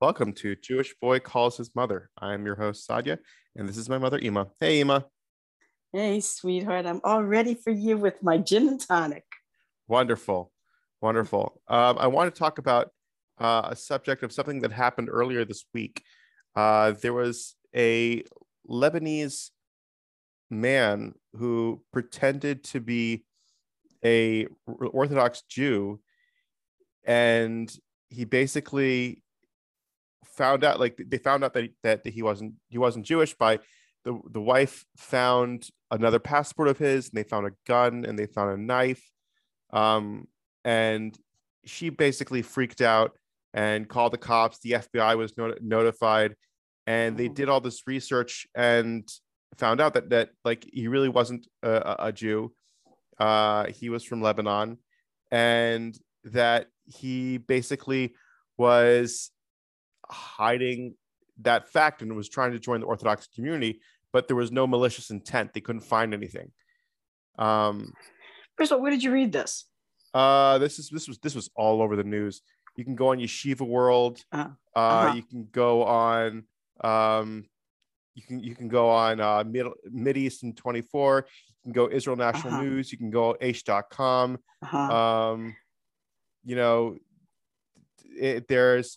Welcome to Jewish Boy Calls His Mother. I'm your host, Sadia, and this is my mother, Ima. Hey, Ima. Hey, sweetheart. I'm all ready for you with my gin and tonic. Wonderful. Wonderful. Um, I want to talk about uh, a subject of something that happened earlier this week. Uh, there was a Lebanese man who pretended to be a Orthodox Jew, and he basically found out like they found out that that he wasn't he wasn't Jewish by the the wife found another passport of his and they found a gun and they found a knife. Um and she basically freaked out and called the cops. The FBI was not- notified and they did all this research and found out that that like he really wasn't a, a Jew. Uh he was from Lebanon and that he basically was hiding that fact and was trying to join the Orthodox community, but there was no malicious intent. They couldn't find anything. Um, First of all, where did you read this? uh, this is this was this was all over the news. You can go on Yeshiva World. Uh, Uh, uh-huh. You can go on. Um, you can you can go on uh, Mid Mid Eastern 24. You can go Israel National Uh-huh. News. You can go H.com. Uh-huh. um you know it, there's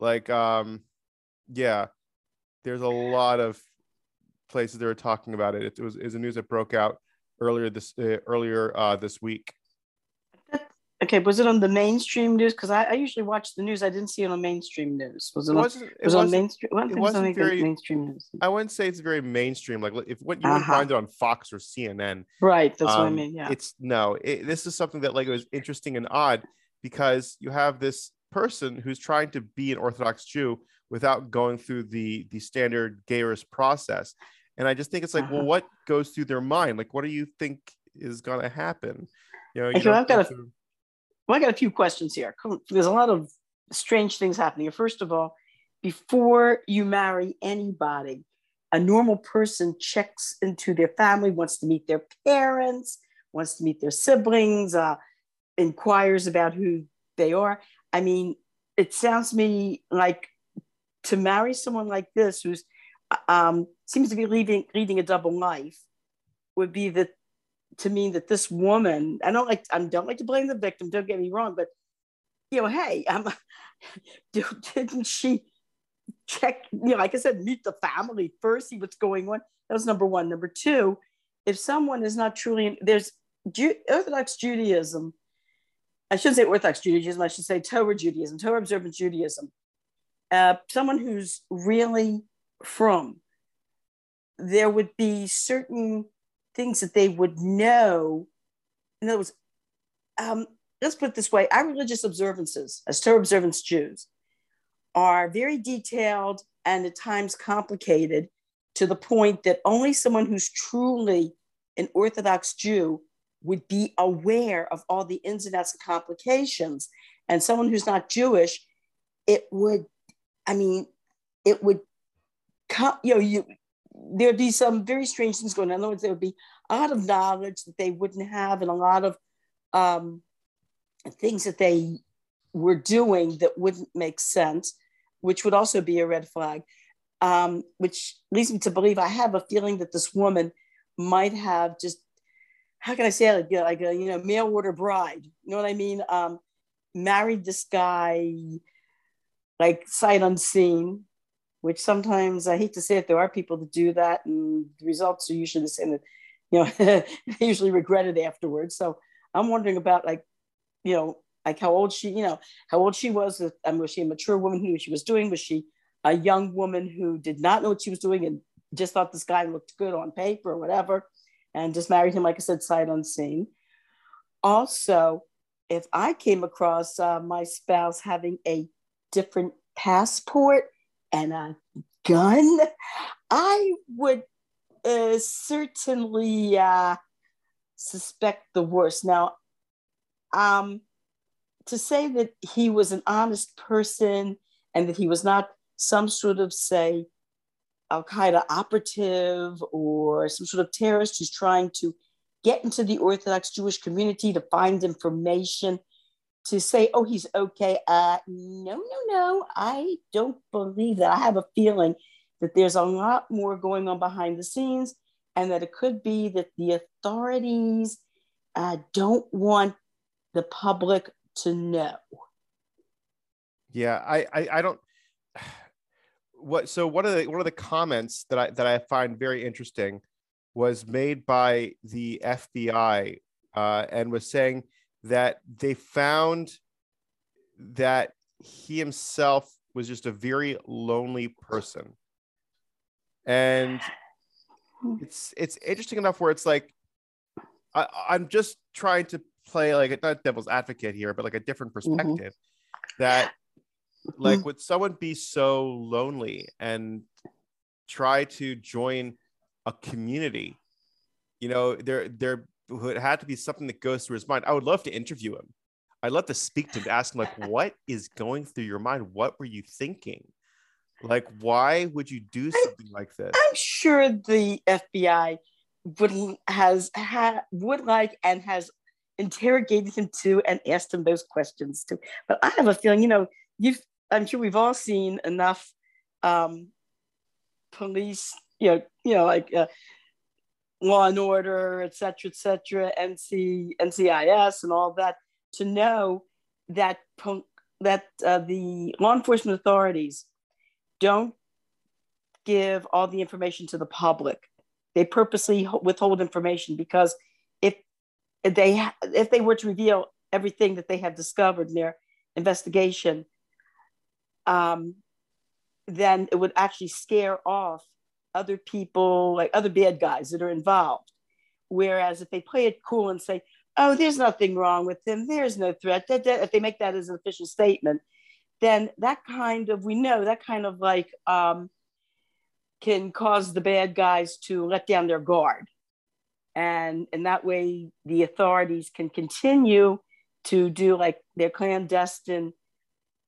like um yeah there's a lot of places that are talking about it it was is a news that broke out earlier this uh, earlier uh this week okay, was it on the mainstream news? Because I, I usually watch the news. I didn't see it on mainstream news. Was it, it wasn't it was it on mainstream? It was wasn't on very- mainstream news. i wouldn't say it's very mainstream like if what you Uh-huh. find it on fox or cnn Right, that's what I Um, mean. Yeah. It's no, it, this is something that like was interesting and odd because you have this person who's trying to be an Orthodox Jew without going through the the standard Geirus process. And I just think it's like, well, Uh-huh. what goes through their mind? Like, what do you think is going to happen? You know, you Okay, I've got go a- through- Well, I got a few questions here. There's a lot of strange things happening. here. First of all, before you marry anybody, a normal person checks into their family, wants to meet their parents, wants to meet their siblings, uh, inquires about who they are. I mean, it sounds to me like to marry someone like this, who's um, seems to be leading leading a double life, would be that to mean that this woman, I don't like, I don't like to blame the victim. Don't get me wrong, but you know, hey, um, didn't she check? You know, like I said, meet the family first, see what's going on. That was number one. Number two, if someone is not truly there's Orthodox Judaism. I shouldn't say Orthodox Judaism. I should say Torah Judaism, Torah observant Judaism. Uh, someone who's really from, there would be certain things that they would know. In other words, um, let's put it this way our religious observances as Torah observance Jews are very detailed and at times complicated to the point that only someone who's truly an Orthodox Jew would be aware of all the ins and outs and complications. And someone who's not Jewish, it would, I mean, it would you know, you, there'd be some very strange things going on. In other words, there would be a lot of knowledge that they wouldn't have and a lot of um, things that they were doing that wouldn't make sense, which would also be a red flag. Um, which leads me to believe I have a feeling that this woman might have just, how can I say it, like, like a you know mail order bride. You know what I mean? Um, married this guy like sight unseen, which sometimes I hate to say it, there are people that do that, and the results are usually the same. That you know, they usually regret it afterwards. So I'm wondering about like, you know, like how old she, you know, how old she was. Um, was she a mature woman who she was doing? Was she a young woman who did not know what she was doing and just thought this guy looked good on paper or whatever, and just married him, like I said, sight unseen. Also, if I came across uh, my spouse having a different passport and a gun, I would uh, certainly uh, suspect the worst. Now, um, to say that he was an honest person and that he was not some sort of, say, Al Qaeda operative or some sort of terrorist who's trying to get into the Orthodox Jewish community to find information to say, oh, he's okay. Uh, no, no, no. I don't believe that. I have a feeling that there's a lot more going on behind the scenes and that it could be that the authorities uh, don't want the public to know. Yeah, I, I, I don't. What so one of the one of the comments that I that I find very interesting was made by the FBI uh, and was saying that they found that he himself was just a very lonely person and it's it's interesting enough where it's like I, i'm just trying to play like a not devil's advocate here but like a different mm-hmm. perspective mm-hmm. that like mm-hmm. would someone be so lonely and try to join a community you know there there it had to be something that goes through his mind. I would love to interview him. I'd love to speak to him, ask him like, what is going through your mind? What were you thinking? Like, why would you do something I'm, like this? I'm sure the FBI would has had would like and has interrogated him too and asked him those questions too. But I have a feeling, you know, you've I'm sure we've all seen enough um, police, you know, you know, like uh, Law and Order, et cetera, et cetera, NC, NCIS, and all that, to know that that uh, the law enforcement authorities don't give all the information to the public. They purposely withhold information because if they if they were to reveal everything that they have discovered in their investigation, um, then it would actually scare off other people, like other bad guys that are involved. Whereas if they play it cool and say, oh, there's nothing wrong with him, there's no threat, if they make that as an official statement, then that kind of, we know that kind of like um, can cause the bad guys to let down their guard. And, and that way the authorities can continue to do like their clandestine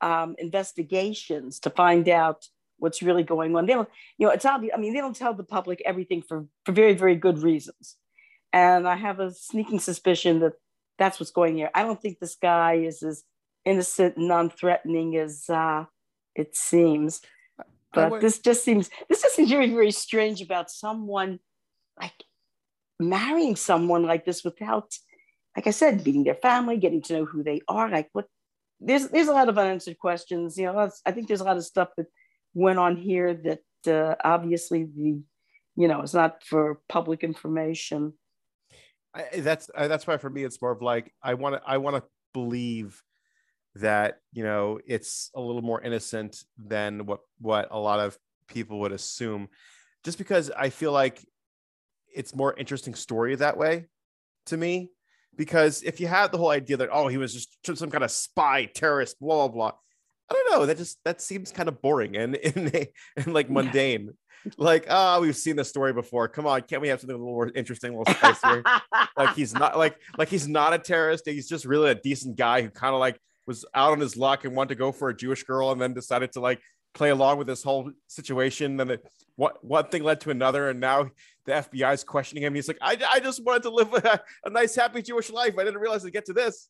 um, investigations to find out what's really going on. They don't, you know, it's obvious. I mean, they don't tell the public everything for, for very, very good reasons. And I have a sneaking suspicion that that's what's going here. I don't think this guy is as innocent and non-threatening as uh, it seems. But this just seems this just seems very, very strange about someone like marrying someone like this without, like I said, meeting their family, getting to know who they are. Like what there's there's a lot of unanswered questions. You know, I think there's a lot of stuff that went on here that uh, obviously the you know it's not for public information I, that's that's why for me it's more of like i want to i want to believe that you know it's a little more innocent than what what a lot of people would assume just because i feel like it's more interesting story that way to me because if you have the whole idea that oh he was just some kind of spy terrorist blah blah blah I don't know. That just that seems kind of boring and and, and like mundane. Yeah. Like, ah, oh, we've seen this story before. Come on, can't we have something a little more interesting, a little spicier? like he's not like like he's not a terrorist. He's just really a decent guy who kind of like was out on his luck and wanted to go for a Jewish girl and then decided to like play along with this whole situation. And it, what one thing led to another, and now the FBI is questioning him. He's like, I, I just wanted to live a, a nice, happy Jewish life. I didn't realize it'd get to this.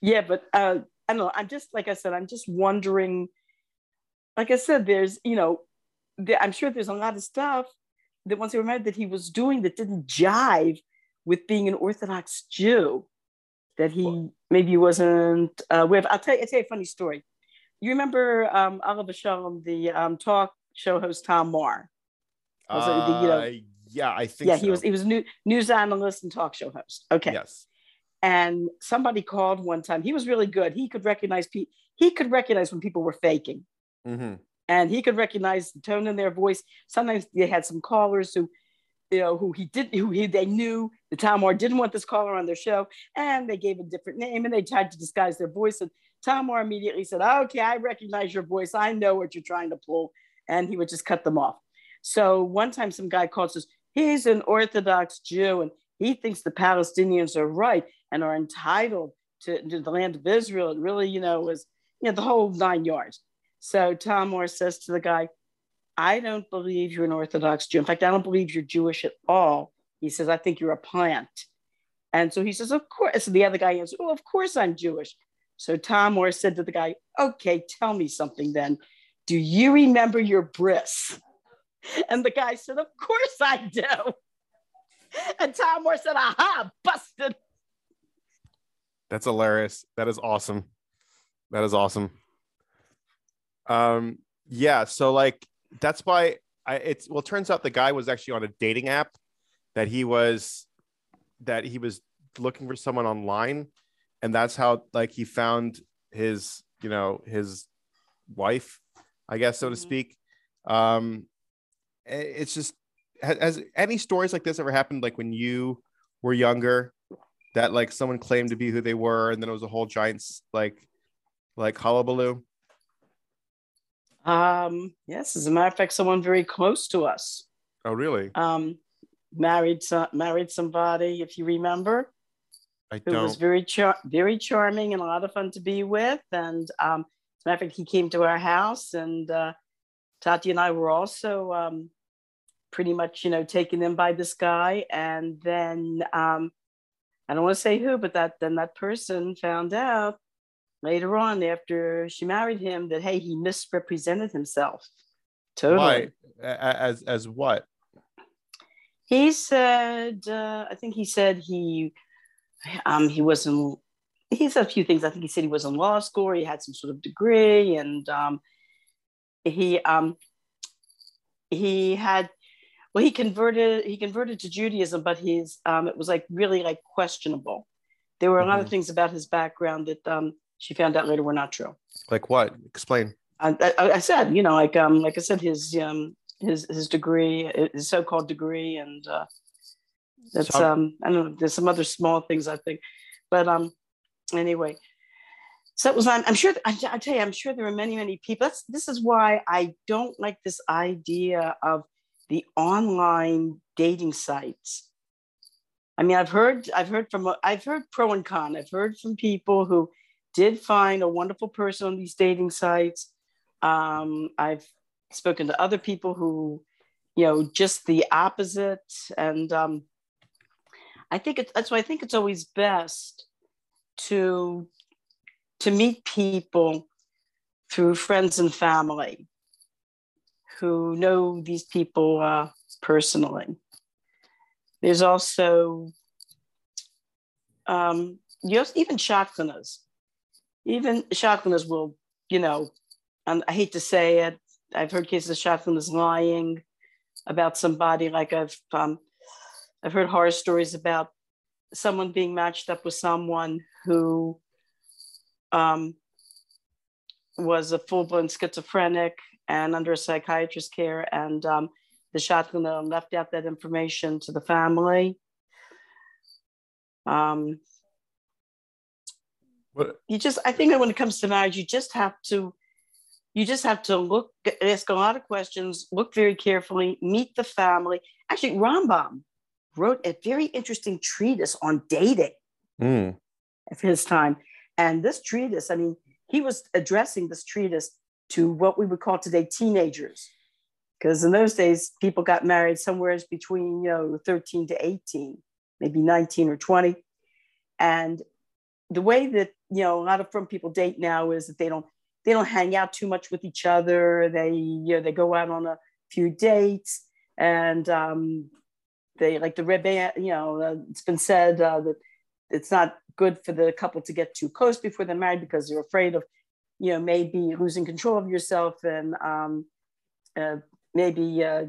Yeah, but uh, I don't know. I'm just like I said. I'm just wondering. Like I said, there's you know, there, I'm sure there's a lot of stuff that once I remembered that he was doing that didn't jive with being an Orthodox Jew. That he maybe wasn't uh, with. I'll tell you. I'll tell you a funny story. You remember um, Oliver Shalom, the um, talk show host Tom Moore? Marr? Uh, the, you know, uh, yeah, I think. Yeah, so. he was. He was new, news analyst and talk show host. Okay. Yes. And somebody called one time. He was really good. He could recognize people. He could recognize when people were faking, mm-hmm. and he could recognize the tone in their voice. Sometimes they had some callers who, you know, who he did, who he they knew the Tom Marr didn't want this caller on their show, and they gave a different name, and they tried to disguise their voice. And Tom Marr immediately said, oh, "Okay, I recognize your voice. I know what you're trying to pull," and he would just cut them off. So one time, some guy called says he's an Orthodox Jew, and he thinks the Palestinians are right and are entitled to, to the land of Israel. It really, you know, was you know the whole nine yards. So Tom Marr says to the guy, I don't believe you're an Orthodox Jew. In fact, I don't believe you're Jewish at all. He says, I think you're a plant. And so he says, Of course. So the other guy answers, Oh, of course I'm Jewish. So Tom Moore said to the guy, Okay, tell me something then. Do you remember your bris? And the guy said, Of course I do. And Tom Moore said, Aha, busted. That's hilarious. That is awesome. That is awesome. Um, yeah, so like that's why I it's well, it turns out the guy was actually on a dating app that he was that he was looking for someone online, and that's how like he found his, you know, his wife, I guess, so to Mhm. speak. Um, it's just has, has any stories like this ever happened like when you were younger that like someone claimed to be who they were and then it was a whole giant like like hullabaloo Um, yes, as a matter of fact, someone very close to us oh really um, married some, married somebody, if you remember, i who was don't very char- very charming and a lot of fun to be with. And um, as a matter of fact, he came to our house, and uh, Tati and I were also um, pretty much, you know, taken in by this guy. And then um, I don't want to say who, but that then that person found out later on after she married him that hey, he misrepresented himself. Totally. why as as what He said, uh, I think he said he, um, he was in. He said a few things. I think he said he was in law school. He had some sort of degree, and um, he um, he had. Well, he converted. He converted to Judaism, but he's, um, it was like really like questionable. There were a lot of Mhm. things about his background that um, she found out later were not true. like what explain I, I, I said, you know, like um, like I said, his um, his his degree, his so-called degree, and uh, that's So- um, I don't know. There's some other small things I think, but um, anyway. So it was. I'm, I'm sure. I, I tell you, I'm sure there are many, many people. That's, this is why I don't like this idea of the online dating sites. I mean, I've heard, I've heard from, I've heard pro and con. I've heard from people who did find a wonderful person on these dating sites. Um, I've spoken to other people who, you know, just the opposite. And um, I think it's that's why I think it's always best to to meet people through friends and family who know these people uh, personally. There's also um, just even shotgunners. Even shotgunners will, you know, and I hate to say it, I've heard cases of shotgunners lying about somebody. Like I've um, I've heard horror stories about someone being matched up with someone who um, was a full-blown schizophrenic and under a psychiatrist's care, and um, the shotgunner left out that information to the family. Um, what you just i think that when it comes to marriage you just have to you just have to look ask a lot of questions look very carefully meet the family actually rambam wrote a very interesting treatise on dating Mm. of his time. And this treatise i mean he was addressing this treatise to what we would call today teenagers. Because in those days people got married somewhere between you know 13 to 18 maybe 19 or 20 and the way that you know a lot of from people date now is that they don't they don't hang out too much with each other. They you know they go out on a few dates. And um they like the rebbe you know uh, it's been said uh, that it's not good for the couple to get too close before they're married because you're afraid of you know maybe losing control of yourself and um uh, maybe uh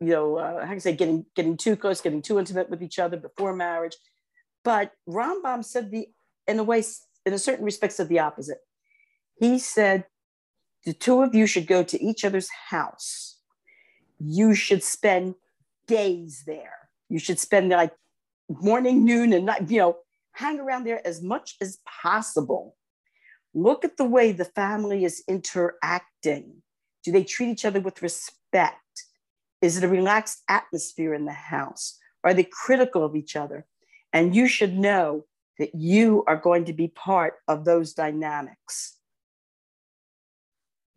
you know uh, how can I say getting getting too close getting too intimate with each other before marriage. But Rambam said the in a way in a certain respect said the opposite. He said the two of you should go to each other's house. You should spend days there. You should spend like morning noon and night you know hang around there as much as possible. Look at the way the family is interacting. Do they treat each other with respect? Is it a relaxed atmosphere in the house? Are they critical of each other? And you should know that you are going to be part of those dynamics.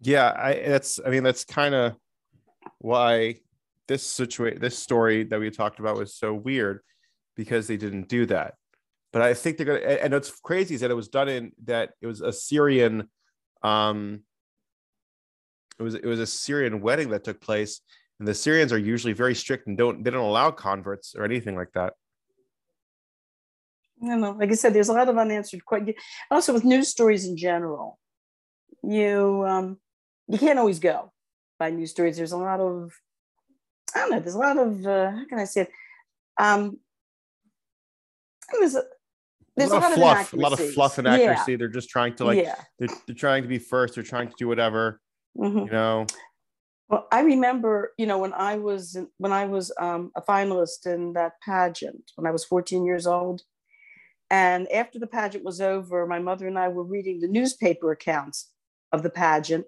yeah i that's i mean that's kind of why this situation this story that we talked about was so weird because they didn't do that but I think they're gonna. And what's crazy is that it was done in that it was a Syrian, um, it was it was a Syrian wedding that took place, and the Syrians are usually very strict and don't they don't allow converts or anything like that. You know, like I said, there's a lot of unanswered questions. Also, with news stories in general, you um, you can't always go by news stories. There's a lot of I don't know. There's a lot of uh, how can I say it? Um, there's a, there's a lot, a of lot fluff, a lot of fluff and accuracy. They're just trying to like yeah. they're, they're trying to be first. They're trying to do whatever. Mhm. You know, Well, I remember, you know, when I was when I was um, a finalist in that pageant when I was 14 years old, and after the pageant was over, my mother and I were reading the newspaper accounts of the pageant,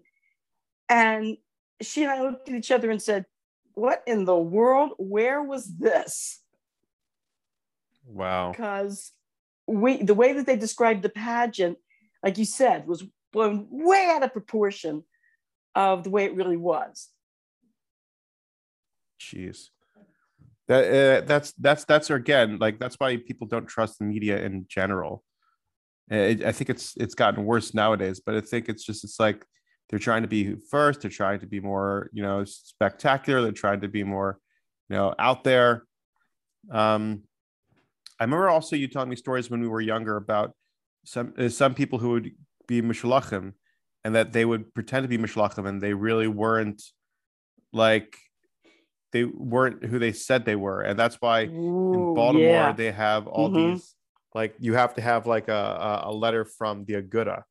and she and I looked at each other and said, "What in the world? Where was this?" wow. Because we the way that they described the pageant, like you said, was blown way out of proportion of the way it really was. Jeez. That uh, that's that's that's again like that's why people don't trust the media in general. I think it's it's gotten worse nowadays, but I think it's just it's like they're trying to be first. They're trying to be more you know spectacular. They're trying to be more you know out there. Um, I remember also you telling me stories when we were younger about some uh, some people who would be mishlachim and that they would pretend to be mishlachim and they really weren't like they weren't who they said they were and that's why in baltimore yeah. they have all Mhm. these like you have to have like a, a, a letter from the aguda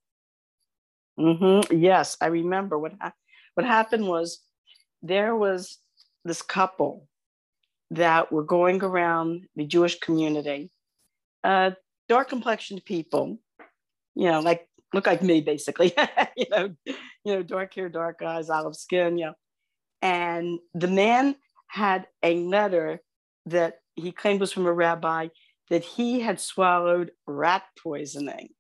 hmm Yes, I remember what hap- what happened was there was this couple that were going around the Jewish community, uh, dark complexioned people, you know, like look like me basically, you know, you know, dark hair, dark eyes, olive skin, you know. And the man had a letter that he claimed was from a rabbi that he had swallowed rat poisoning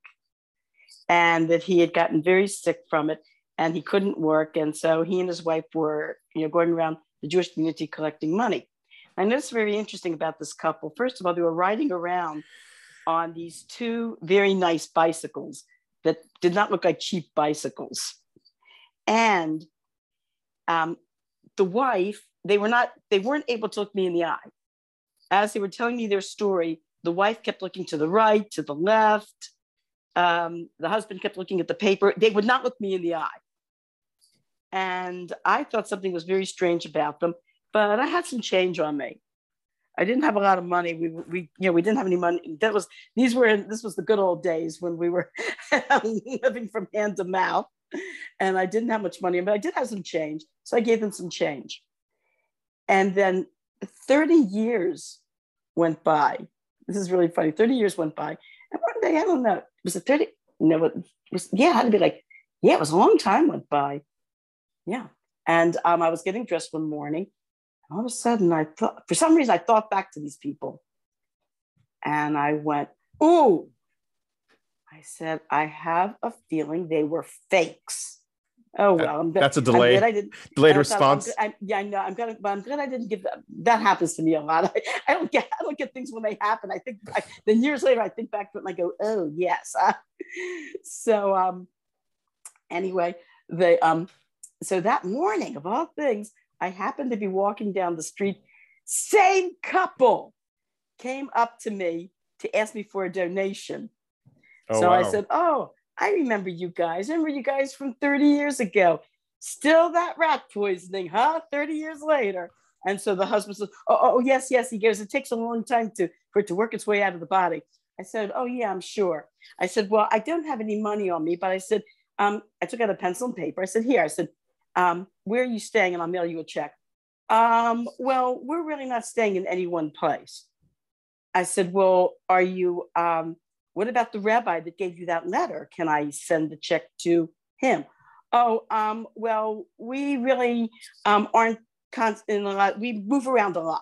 and that he had gotten very sick from it and he couldn't work. And so he and his wife were, you know, going around the Jewish community collecting money. I noticed very interesting about this couple. First of all, they were riding around on these two very nice bicycles that did not look like cheap bicycles. And um, the wife, they were not, they weren't able to look me in the eye. As they were telling me their story, the wife kept looking to the right, to the left, um, the husband kept looking at the paper. They would not look me in the eye. And I thought something was very strange about them, but I had some change on me. I didn't have a lot of money. We, we, you know, we didn't have any money. That was, these were, this was the good old days when we were living from hand to mouth. And I didn't have much money, but I did have some change. So I gave them some change. And then 30 years went by. This is really funny. 30 years went by. One day, I don't know, was it 30? No, it was, yeah, it had to be like, yeah, it was a long time went by. Yeah. And um, I was getting dressed one morning. And All of a sudden, I thought, for some reason, I thought back to these people. And I went, ooh. I said, I have a feeling they were fakes. Oh, well, I'm That's a I'm delay- glad I didn't, delayed I thought, I'm response good- I, yeah, I know. I'm gonna, but I'm glad I didn't give that. That happens to me a lot. I, I don't get, I don't get things when they happen. I think, I, then years later, I think back to it and I go, oh yes. so, um, anyway, they, um, so that morning of all things, I happened to be walking down the street. Same couple came up to me to ask me for a donation. oh, so I said, Oh, I remember you guys. I remember you guys from 30 years ago. Still that rat poisoning, huh? 30 years later. And so the husband says, Oh, oh yes, yes. He goes, It takes a long time to for it to work its way out of the body. I said, Oh, yeah, I'm sure. I said, Well, I don't have any money on me, but I said, um, I took out a pencil and paper. I said, Here, I said, um, where are you staying? And I'll mail you a check. Um, well, we're really not staying in any one place. I said, Well, are you um, what about the rabbi that gave you that letter? Can I send the check to him? Oh, um, well, we really um, aren't constant a lot. We move around a lot.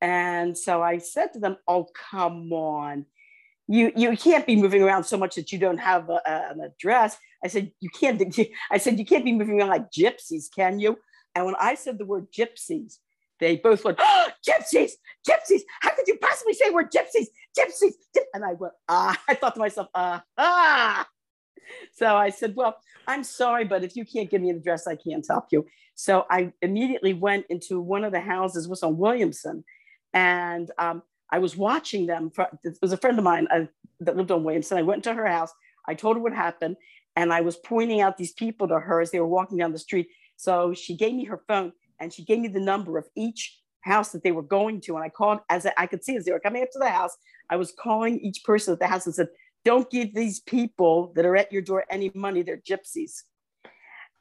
And so I said to them, Oh, come on. You, you can't be moving around so much that you don't have a, a- an address. I said, you can't, I said, you can't be moving around like gypsies, can you? And when I said the word gypsies, they both went, oh, gypsies, gypsies. How could you possibly say we're gypsies, gypsies? And I went, ah, I thought to myself, uh, ah. So I said, well, I'm sorry, but if you can't give me an address, I can't help you. So I immediately went into one of the houses, was on Williamson. And um, I was watching them. For, it was a friend of mine uh, that lived on Williamson. I went to her house. I told her what happened. And I was pointing out these people to her as they were walking down the street. So she gave me her phone and she gave me the number of each house that they were going to. And I called as I could see as they were coming up to the house, I was calling each person at the house and said, Don't give these people that are at your door any money. They're gypsies.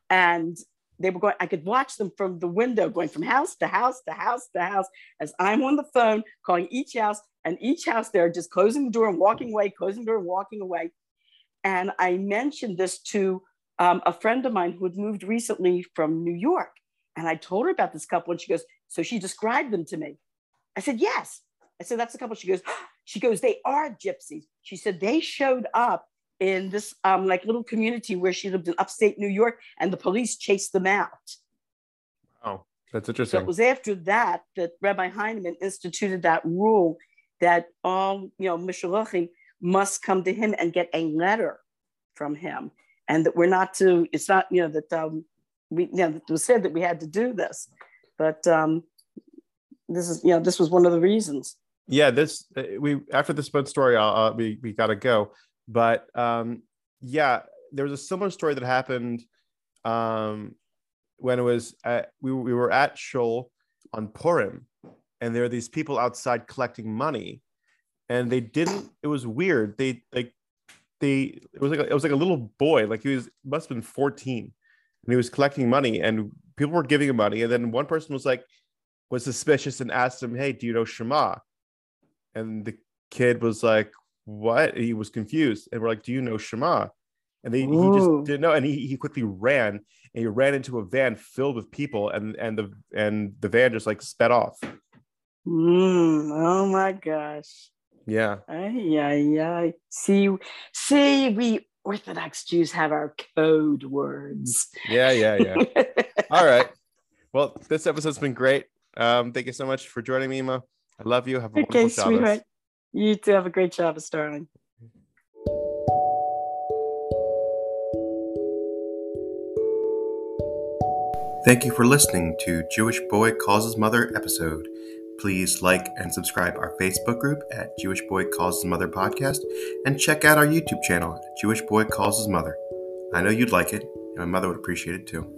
And they were going, I could watch them from the window going from house to house to house to house as I'm on the phone calling each house and each house they're just closing the door and walking away, closing the door and walking away. And I mentioned this to um, a friend of mine who had moved recently from New York. And I told her about this couple, and she goes, So she described them to me. I said, Yes. I said, That's a couple. She goes, She goes, They are gypsies. She said, They showed up in this um, like little community where she lived in upstate New York, and the police chased them out. Oh, that's interesting. So it was after that that Rabbi Heinemann instituted that rule that all you know Mishloachim must come to him and get a letter from him, and that we're not to. It's not you know that um, we you know it was said that we had to do this, but um, this is you know this was one of the reasons. Yeah, this uh, we after this fun story, uh, we we gotta go. But um, yeah, there was a similar story that happened um, when it was at, we we were at Shul on Purim, and there are these people outside collecting money, and they didn't. It was weird. They like they it was like a, it was like a little boy, like he was must have been fourteen and he was collecting money and people were giving him money and then one person was like was suspicious and asked him hey do you know shema? And the kid was like what? He was confused and we're like do you know shema? And they, he just didn't know and he, he quickly ran and he ran into a van filled with people and and the and the van just like sped off. Mm, oh my gosh. Yeah. Yeah yeah see see we Orthodox Jews have our code words. Yeah, yeah, yeah. All right. Well, this episode's been great. Um, thank you so much for joining me, Ima. I love you. Have a okay, wonderful Shabbos. sweetheart. You too. Have a great Shabbos, darling. Thank you for listening to Jewish Boy Calls His Mother episode. Please like and subscribe our Facebook group at Jewish Boy Calls His Mother Podcast and check out our YouTube channel, Jewish Boy Calls His Mother. I know you'd like it, and my mother would appreciate it too.